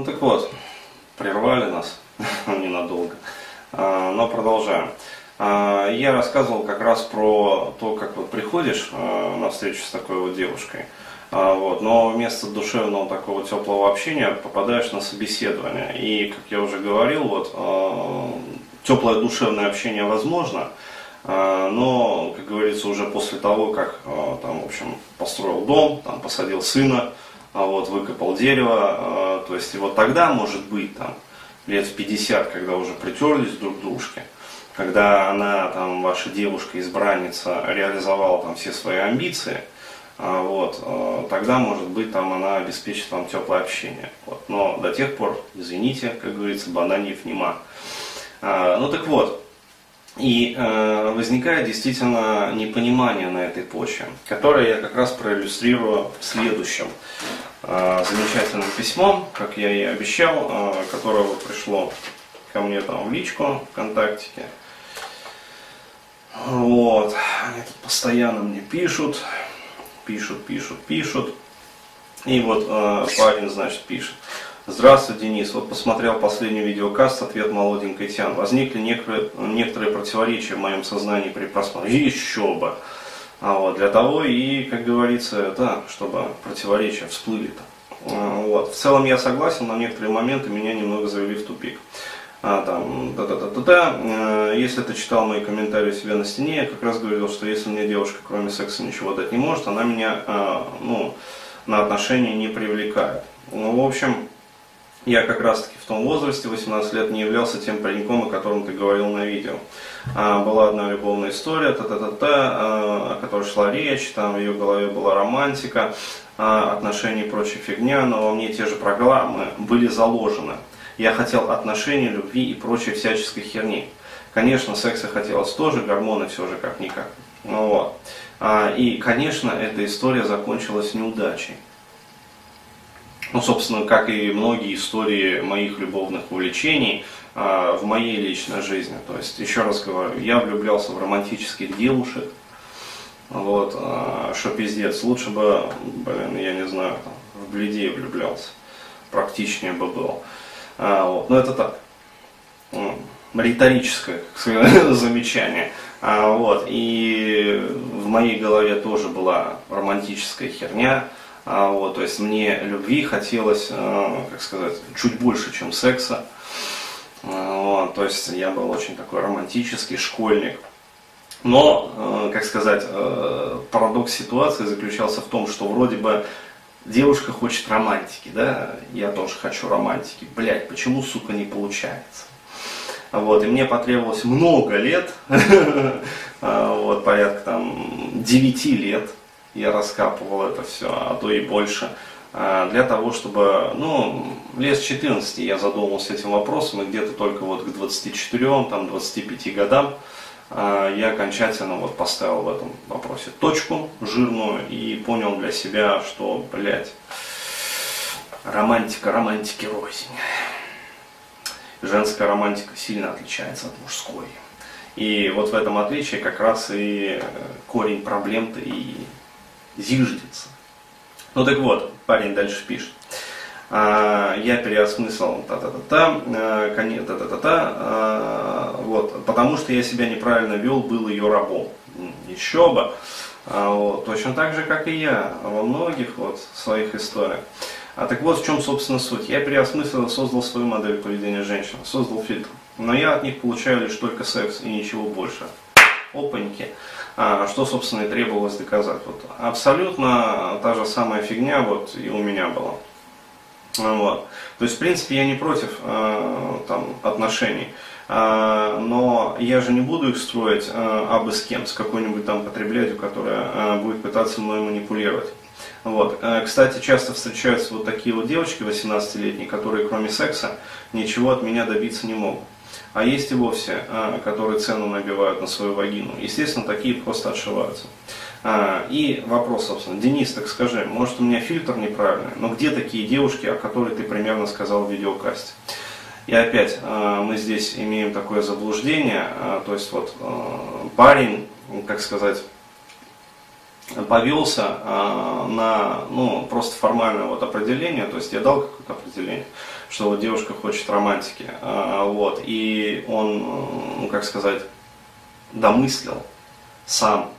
Ну так вот, прервали нас ненадолго, а, но продолжаем. А, я рассказывал как раз про то, как вот приходишь а, на встречу с такой вот девушкой, вот, но вместо душевного такого теплого общения попадаешь на собеседование. И, как я уже говорил, вот, теплое душевное общение возможно, но, как говорится, уже после того, как там, в общем, построил дом, там, посадил сына, вот, выкопал дерево, то есть вот тогда, может быть, там, лет в 50, когда уже притерлись друг к дружке, когда она, там, ваша девушка-избранница, реализовала там все свои амбиции, а, вот, а, тогда, может быть, там она обеспечит вам теплое общение. Вот. Но до тех пор, извините, как говорится, бананьев нема. А, ну так вот, и э, возникает действительно непонимание на этой почве, которое я как раз проиллюстрирую в следующем замечательным письмом, как я и обещал, э, которое вот пришло ко мне там в личку ВКонтактике. Вот. Они тут постоянно мне пишут, пишут, пишут, пишут. И вот э, парень, значит, пишет. Здравствуй, Денис. Вот посмотрел последний видеокаст, ответ молоденькой Тян. Возникли некоторые, некоторые противоречия в моем сознании при просмотре. Еще бы. А вот, для того и, как говорится, да, чтобы противоречия всплыли-то. А, вот. В целом я согласен, но некоторые моменты меня немного завели в тупик. А, там, да, да, да, да, да. Если ты читал мои комментарии у себя на стене, я как раз говорил, что если мне девушка кроме секса ничего дать не может, она меня а, ну, на отношения не привлекает. Ну, в общем, я как раз таки в том возрасте, 18 лет, не являлся тем пареньком, о котором ты говорил на видео. А, была одна любовная история, та-та-та-та, а, о которой шла речь, там в ее голове была романтика, а, отношения и прочая фигня, но во мне те же программы были заложены. Я хотел отношений, любви и прочей всяческой херни. Конечно, секса хотелось тоже, гормоны все же как-никак. Ну, вот. а, и, конечно, эта история закончилась неудачей. Ну, собственно, как и многие истории моих любовных увлечений э, в моей личной жизни. То есть, еще раз говорю, я влюблялся в романтических девушек. Вот, э, что пиздец, лучше бы, блин, я не знаю, там, в бледей влюблялся. Практичнее бы было. А, вот, но это так. Риторическое замечание. А, вот, и в моей голове тоже была романтическая херня а, вот, то есть мне любви хотелось, э, как сказать, чуть больше, чем секса. А, вот, то есть я был очень такой романтический школьник. Но, э, как сказать, э, парадокс ситуации заключался в том, что вроде бы девушка хочет романтики, да, я тоже хочу романтики. Блять, почему, сука, не получается? Вот, и мне потребовалось много лет, вот, порядка там 9 лет, я раскапывал это все, а то и больше, а, для того, чтобы, ну, лет с 14 я задумался этим вопросом, и где-то только вот к 24, там, 25 годам а, я окончательно вот поставил в этом вопросе точку жирную и понял для себя, что, блядь, романтика, романтики рознь. Женская романтика сильно отличается от мужской. И вот в этом отличии как раз и корень проблем-то и зиждется. Ну так вот, парень дальше пишет. А, я переосмыслил та-та-та-та, а, та-та-та-та, а, вот, потому что я себя неправильно вел, был ее рабом. Еще бы. Вот, точно так же, как и я, во многих вот своих историях. А так вот в чем, собственно, суть. Я переосмыслил, создал свою модель поведения женщин, создал фильтр. Но я от них получаю лишь только секс и ничего больше. Опаньки. А, что, собственно, и требовалось доказать. Вот, абсолютно та же самая фигня вот и у меня была. Вот. То есть, в принципе, я не против э, там, отношений, э, но я же не буду их строить э, абы с кем, с какой-нибудь там потреблятью, которая э, будет пытаться мной манипулировать. Вот. Э, кстати, часто встречаются вот такие вот девочки 18-летние, которые кроме секса ничего от меня добиться не могут а есть и вовсе, а, которые цену набивают на свою вагину. Естественно, такие просто отшиваются. А, и вопрос, собственно, Денис, так скажи, может у меня фильтр неправильный, но где такие девушки, о которых ты примерно сказал в видеокасте? И опять а, мы здесь имеем такое заблуждение, то есть вот парень, как сказать, повелся на ну, просто формальное вот определение, то есть я дал какое-то определение, что вот девушка хочет романтики, э, вот, и он, ну, как сказать, домыслил сам,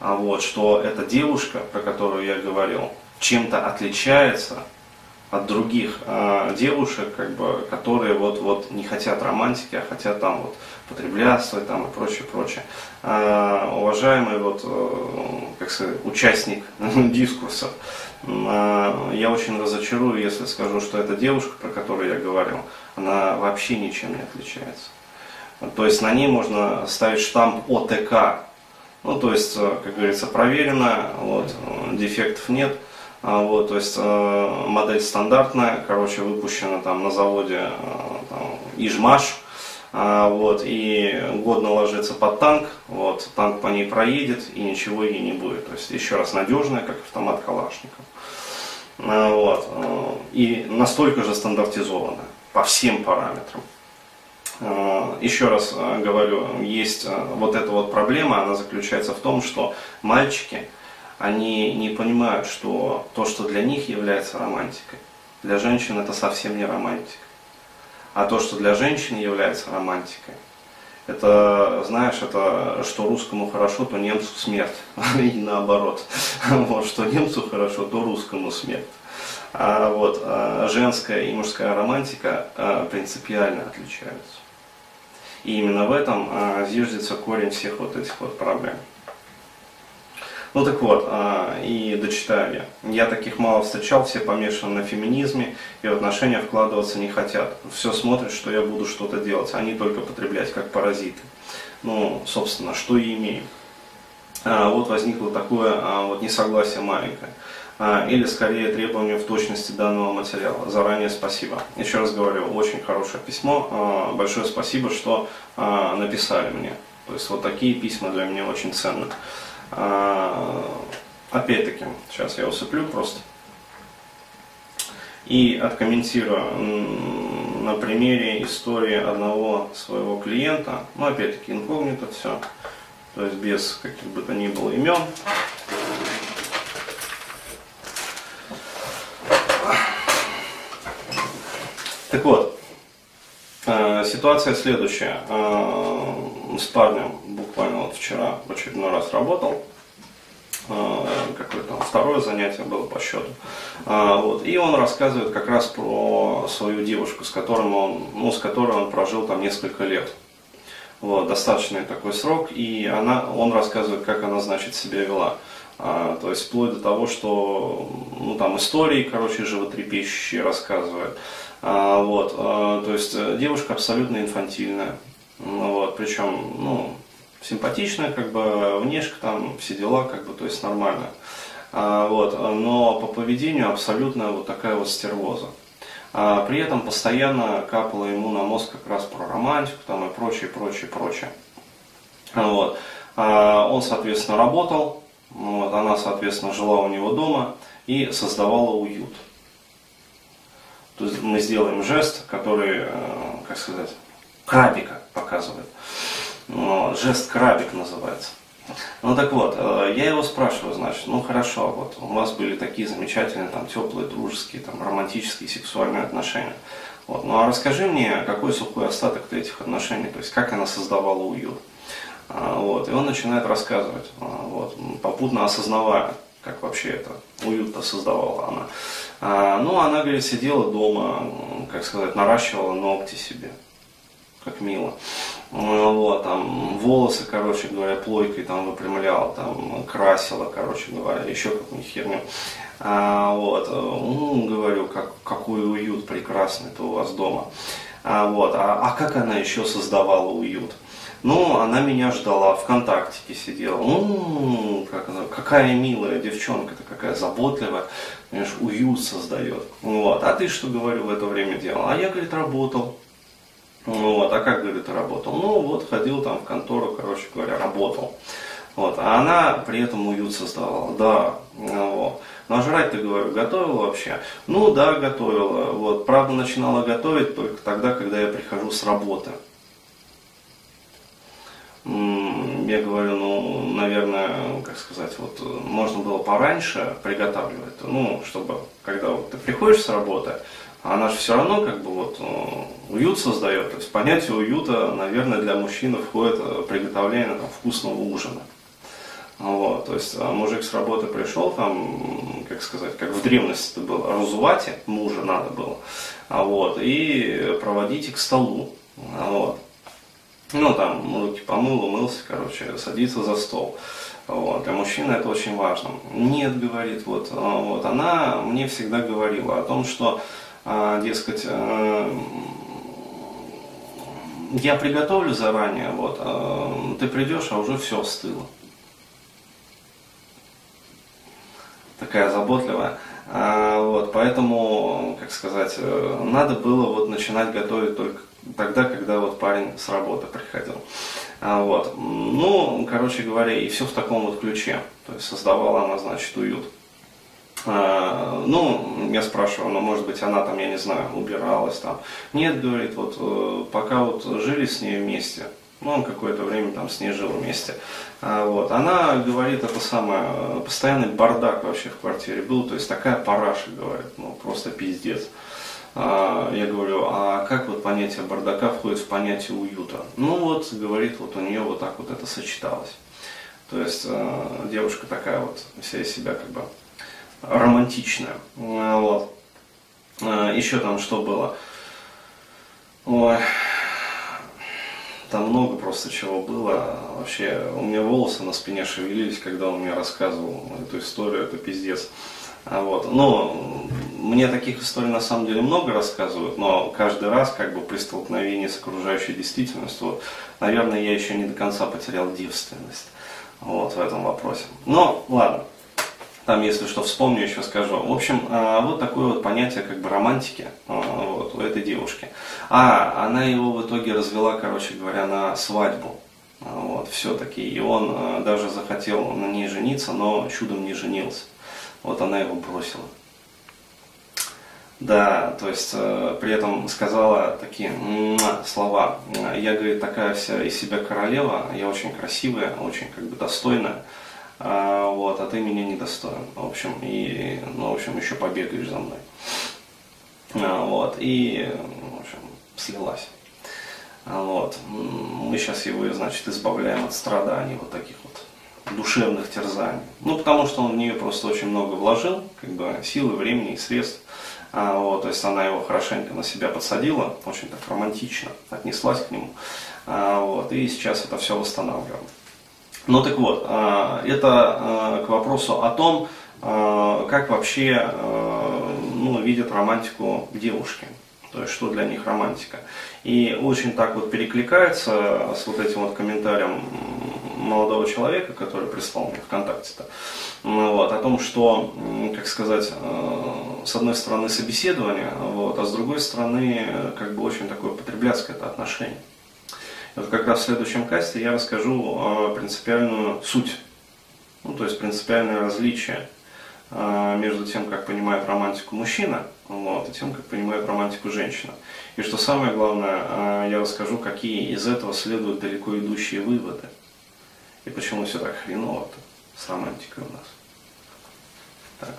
э, вот, что эта девушка, про которую я говорил, чем-то отличается от других э, девушек, как бы, которые вот, вот не хотят романтики, а хотят там вот потреблятство там и прочее, прочее. Э, уважаемый вот, э, как сказать, участник дискурса, э, я очень разочарую, если скажу, что эта девушка, про которую я говорил, она вообще ничем не отличается. То есть на ней можно ставить штамп ОТК, ну, то есть, э, как говорится, проверено, вот, э, дефектов нет. А, вот, то есть э, модель стандартная, короче, выпущена там на заводе э, там, Ижмаш, а, вот, и годно ложится под танк, вот, танк по ней проедет и ничего ей не будет. То есть, еще раз, надежная, как автомат Калашников. А, вот, э, и настолько же стандартизованная по всем параметрам. Еще раз говорю, есть вот эта вот проблема, она заключается в том, что мальчики, они не понимают, что то, что для них является романтикой, для женщин это совсем не романтика. А то, что для женщин является романтикой, это, знаешь, это что русскому хорошо, то немцу смерть. И наоборот. Вот, что немцу хорошо, то русскому смерть. А вот а женская и мужская романтика а, принципиально отличаются. И именно в этом а, зиждется корень всех вот этих вот проблем. Ну так вот, а, и дочитаю я. Я таких мало встречал, все помешаны на феминизме и в отношения вкладываться не хотят. Все смотрят, что я буду что-то делать, а не только потреблять, как паразиты. Ну, собственно, что и имею. А, вот возникло такое а, вот несогласие маленькое. Или скорее требование в точности данного материала. Заранее спасибо. Еще раз говорю, очень хорошее письмо. Большое спасибо, что написали мне. То есть вот такие письма для меня очень ценны. А, опять-таки, сейчас я усыплю просто. И откомментирую на примере истории одного своего клиента, ну опять-таки инкогнито все, то есть без каких бы то ни было имен. Так вот, ситуация следующая. Э, с парнем буквально вот вчера в очередной раз работал. А, какое-то второе занятие было по счету. А, вот. И он рассказывает как раз про свою девушку, с, которым он, ну, с которой он прожил там несколько лет. Вот, достаточный такой срок, и она, он рассказывает, как она, значит, себя вела. А, то есть вплоть до того, что ну, там истории, короче, животрепещущие рассказывает. А, вот, а, то есть э, девушка абсолютно инфантильная. Вот, причем, ну, симпатичная, как бы, внешка там, все дела, как бы, то есть нормально. Вот, но по поведению абсолютно вот такая вот стервоза. При этом постоянно капало ему на мозг как раз про романтику там и прочее, прочее, прочее. Вот. Он, соответственно, работал, вот, она, соответственно, жила у него дома и создавала уют. То есть мы сделаем жест, который, э, как сказать, крабика показывает. Ну, жест крабик называется. Ну так вот, э, я его спрашиваю, значит, ну хорошо, вот у вас были такие замечательные, там, теплые, дружеские, там, романтические, сексуальные отношения. Вот, ну а расскажи мне, какой сухой остаток этих отношений, то есть как она создавала уют. А, вот, и он начинает рассказывать, а, вот, попутно осознавая, как вообще это уют-то создавала она. А, ну, она, говорит, сидела дома, как сказать, наращивала ногти себе как мило. Вот, там, волосы, короче говоря, плойкой там выпрямляла, там, красила, короче говоря, еще какую-нибудь херню. Вот, ну, говорю, как, какой уют прекрасный-то у вас дома. Вот, а, а как она еще создавала уют? Ну, она меня ждала, ВКонтактике сидела. Ну, как она, какая милая девчонка-то, какая заботливая, понимаешь, уют создает. Вот. А ты что, говорю, в это время делал? А я, говорит, работал. Вот, а как, говорит, работал? Ну, вот, ходил там в контору, короче говоря, работал. Вот, а она при этом уют создавала, да, вот. Ну, а жрать-то, говорю, готовила вообще? Ну, да, готовила. Вот, правда, начинала готовить только тогда, когда я прихожу с работы. Я говорю, ну, наверное, как сказать, вот можно было пораньше приготавливать, ну, чтобы, когда вот ты приходишь с работы, она же все равно как бы вот уют создает. То есть понятие уюта, наверное, для мужчины входит приготовление там, вкусного ужина. Вот, то есть мужик с работы пришел, там, как сказать, как в древности это было, разувать мужа надо было, а вот, и проводите к столу. Вот. Ну, там, руки помыл, умылся, короче, садиться за стол. Вот. Для мужчины это очень важно. Нет, говорит, вот, а, вот она мне всегда говорила о том, что, а, дескать, э, я приготовлю заранее, вот, а, ты придешь, а уже все остыло. Такая заботливая. Поэтому, как сказать, э, надо было вот начинать готовить только тогда, когда вот парень с работы приходил. А, вот. Ну, короче говоря, и все в таком вот ключе. То есть создавала она, значит, уют. А, ну, я спрашиваю, ну, может быть, она там, я не знаю, убиралась там. Нет, говорит, вот э, пока вот жили с ней вместе, ну, он какое-то время там с ней жил вместе. А, вот. Она говорит, это самое, постоянный бардак вообще в квартире был, то есть такая параша, говорит, ну, просто пиздец. А, я говорю, а как вот понятие бардака входит в понятие уюта? Ну вот, говорит, вот у нее вот так вот это сочеталось. То есть э, девушка такая вот, вся из себя как бы романтичная. Вот. Э, еще там что было? Ой, там много просто чего было. Вообще, у меня волосы на спине шевелились, когда он мне рассказывал эту историю, это пиздец. А вот. Но мне таких историй на самом деле много рассказывают, но каждый раз как бы при столкновении с окружающей действительностью, вот, наверное, я еще не до конца потерял девственность вот, в этом вопросе. Но ладно, там, если что, вспомню, еще скажу. В общем, а, вот такое вот понятие как бы романтики а, вот, у этой девушки. А она его в итоге развела, короче говоря, на свадьбу. А, вот, все-таки. И он даже захотел на ней жениться, но чудом не женился. Вот она его бросила. Да, то есть э, при этом сказала такие слова. Я, говорит, такая вся из себя королева, я очень красивая, очень как бы достойная, а, вот, а ты меня недостоин. В общем, и, ну, в общем, еще побегаешь за мной. А, вот, и, в общем, слилась. А, вот. Мы сейчас его, значит, избавляем от страданий вот таких вот душевных терзаний. Ну, потому что он в нее просто очень много вложил, как бы силы, времени и средств. Вот, то есть она его хорошенько на себя подсадила, очень так романтично отнеслась к нему. Вот, и сейчас это все восстанавливаем. Ну так вот, а, это а, к вопросу о том, а, как вообще ну, видят романтику девушки. То есть, что для них романтика. И очень так вот перекликается с вот этим вот комментарием молодого человека, который прислал мне ВКонтакте-то, вот, о том, что, как сказать, с одной стороны собеседование, вот, а с другой стороны, как бы очень такое потребляцкое это отношение. Вот как раз в следующем касте я расскажу принципиальную суть, ну, то есть принципиальное различие а, между тем, как понимает романтику мужчина, вот, и тем, как понимает романтику женщина. И что самое главное, а, я расскажу, какие из этого следуют далеко идущие выводы. И почему все так хреново с романтикой у нас. Так.